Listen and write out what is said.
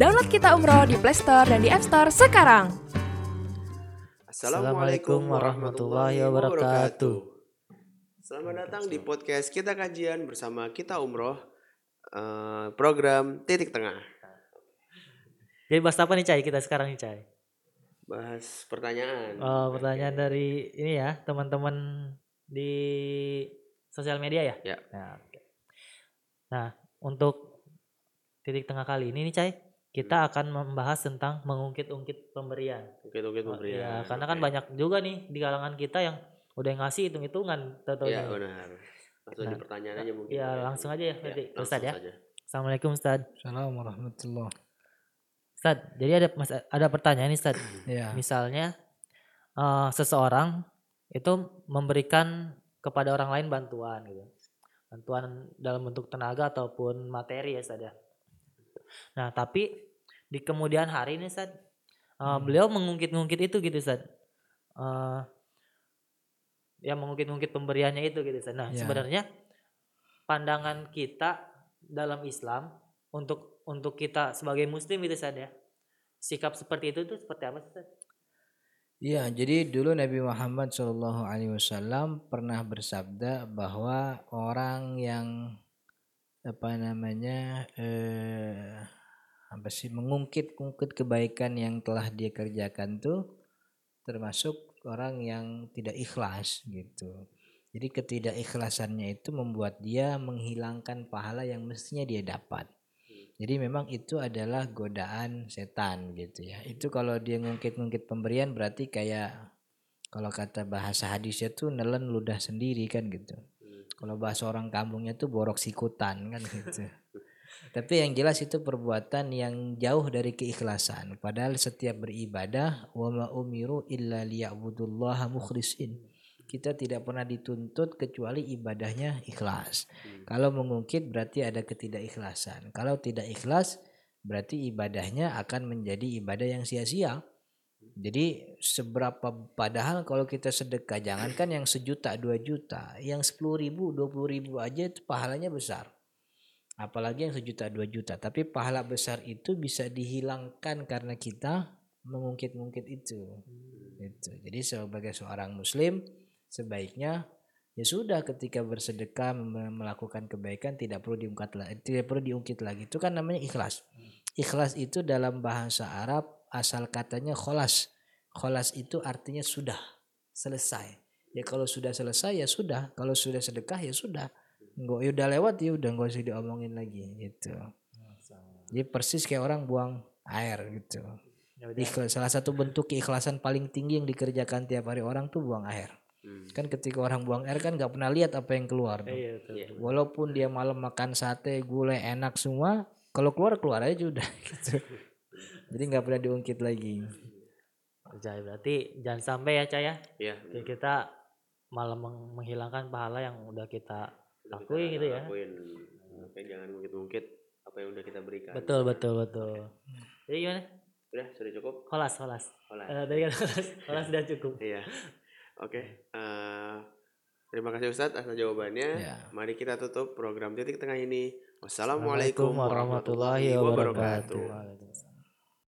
Download Kita Umroh di Play Store dan di App Store sekarang. Assalamualaikum warahmatullahi wabarakatuh. Selamat datang di podcast kita kajian bersama kita umroh eh, program titik tengah. Jadi bahas apa nih Cai kita sekarang nih Cai? Bahas pertanyaan. Oh, pertanyaan dari ini ya teman-teman di sosial media ya? Ya. Nah, oke. Nah, untuk titik tengah kali ini nih Cai, kita akan membahas tentang mengungkit-ungkit pemberian. Mungkin-mungkin Oh, pemberian. iya, karena kan banyak juga nih di kalangan kita yang udah ngasih hitung-hitungan Iya benar. Langsung Nah, di pertanyaan aja mungkin. Ya, langsung aja ya, berarti langsung Ustaz ya. saja. Assalamualaikum Ustaz. Assalamualaikum warahmatullahi Ustaz, jadi ada mas- ada pertanyaan nih Ustaz. Ya. Misalnya eh, seseorang itu memberikan kepada orang lain bantuan gitu. Bantuan dalam bentuk tenaga ataupun materi ya Ustaz ya. Nah, tapi di kemudian hari ini Ustaz eh, beliau mengungkit-ungkit itu gitu Ustaz. Eh, ya mengungkit-ungkit pemberiannya itu gitu Ustaz. Nah, Ya. sebenarnya pandangan kita dalam Islam untuk untuk kita sebagai muslim gitu Ustaz ya. Sikap seperti itu tuh seperti apa Ustaz? Iya, jadi dulu Nabi Muhammad Shallallahu Alaihi Wasallam pernah bersabda bahwa orang yang apa namanya eh, apa sih mengungkit-ungkit kebaikan yang telah dia kerjakan tuh termasuk orang yang tidak ikhlas gitu. Jadi ketidakikhlasannya itu membuat dia menghilangkan pahala yang mestinya dia dapat. Jadi memang itu adalah godaan setan gitu ya. Itu kalau dia ngungkit-ngungkit pemberian berarti kayak kalau kata bahasa hadisnya tuh nelen ludah sendiri kan gitu. Kalau bahasa orang kampungnya tuh borok sikutan kan gitu. Tapi yang jelas itu perbuatan yang jauh dari keikhlasan. Padahal setiap beribadah wa ma umiru illa liya'budullaha mukhlisin. Kita tidak pernah dituntut kecuali ibadahnya ikhlas. Kalau mengungkit berarti ada ketidakikhlasan. Kalau tidak ikhlas berarti ibadahnya akan menjadi ibadah yang sia-sia. Jadi seberapa padahal kalau kita sedekah jangankan yang sejuta dua juta, yang sepuluh ribu dua puluh ribu aja itu pahalanya besar. Apalagi yang sejuta dua juta. Tapi pahala besar itu bisa dihilangkan karena kita mengungkit-ungkit itu. Gitu. Jadi sebagai seorang muslim sebaiknya ya sudah ketika bersedekah melakukan kebaikan tidak perlu diungkit lagi tidak perlu diungkit lagi itu kan namanya ikhlas ikhlas itu dalam bahasa Arab asal katanya kholas kholas itu artinya sudah selesai ya kalau sudah selesai ya sudah kalau sudah sedekah ya sudah nggak ya udah lewat ya udah nggak usah diomongin lagi gitu jadi persis kayak orang buang air gitu Ya. Ikhlas, salah satu bentuk keikhlasan paling tinggi yang dikerjakan tiap hari orang tuh buang air Hmm. kan ketika orang buang air kan nggak pernah lihat apa yang keluar tuh. Iya, betul. Iya. walaupun dia malam makan sate gulai enak semua kalau keluar keluar aja udah gitu jadi nggak pernah diungkit lagi Jai, berarti jangan sampai ya Cai ya. Iya. Kayak kita malah meng- menghilangkan pahala yang udah kita lakuin kita gitu ya. Lakuin. Oke, jangan mungkit-mungkit apa yang udah kita berikan. Betul, betul, betul. Jadi gimana? Udah, sudah cukup? Holas, holas. Olah. Tadi kan holas, holas sudah cukup. Iya. Oke. eh, terima kasih Ustadz atas jawabannya. Ya. Mari kita tutup program titik tengah ini. Assalamualaikum Wassalamualaikum warahmatullahi wabarakatuh. wabarakatuh.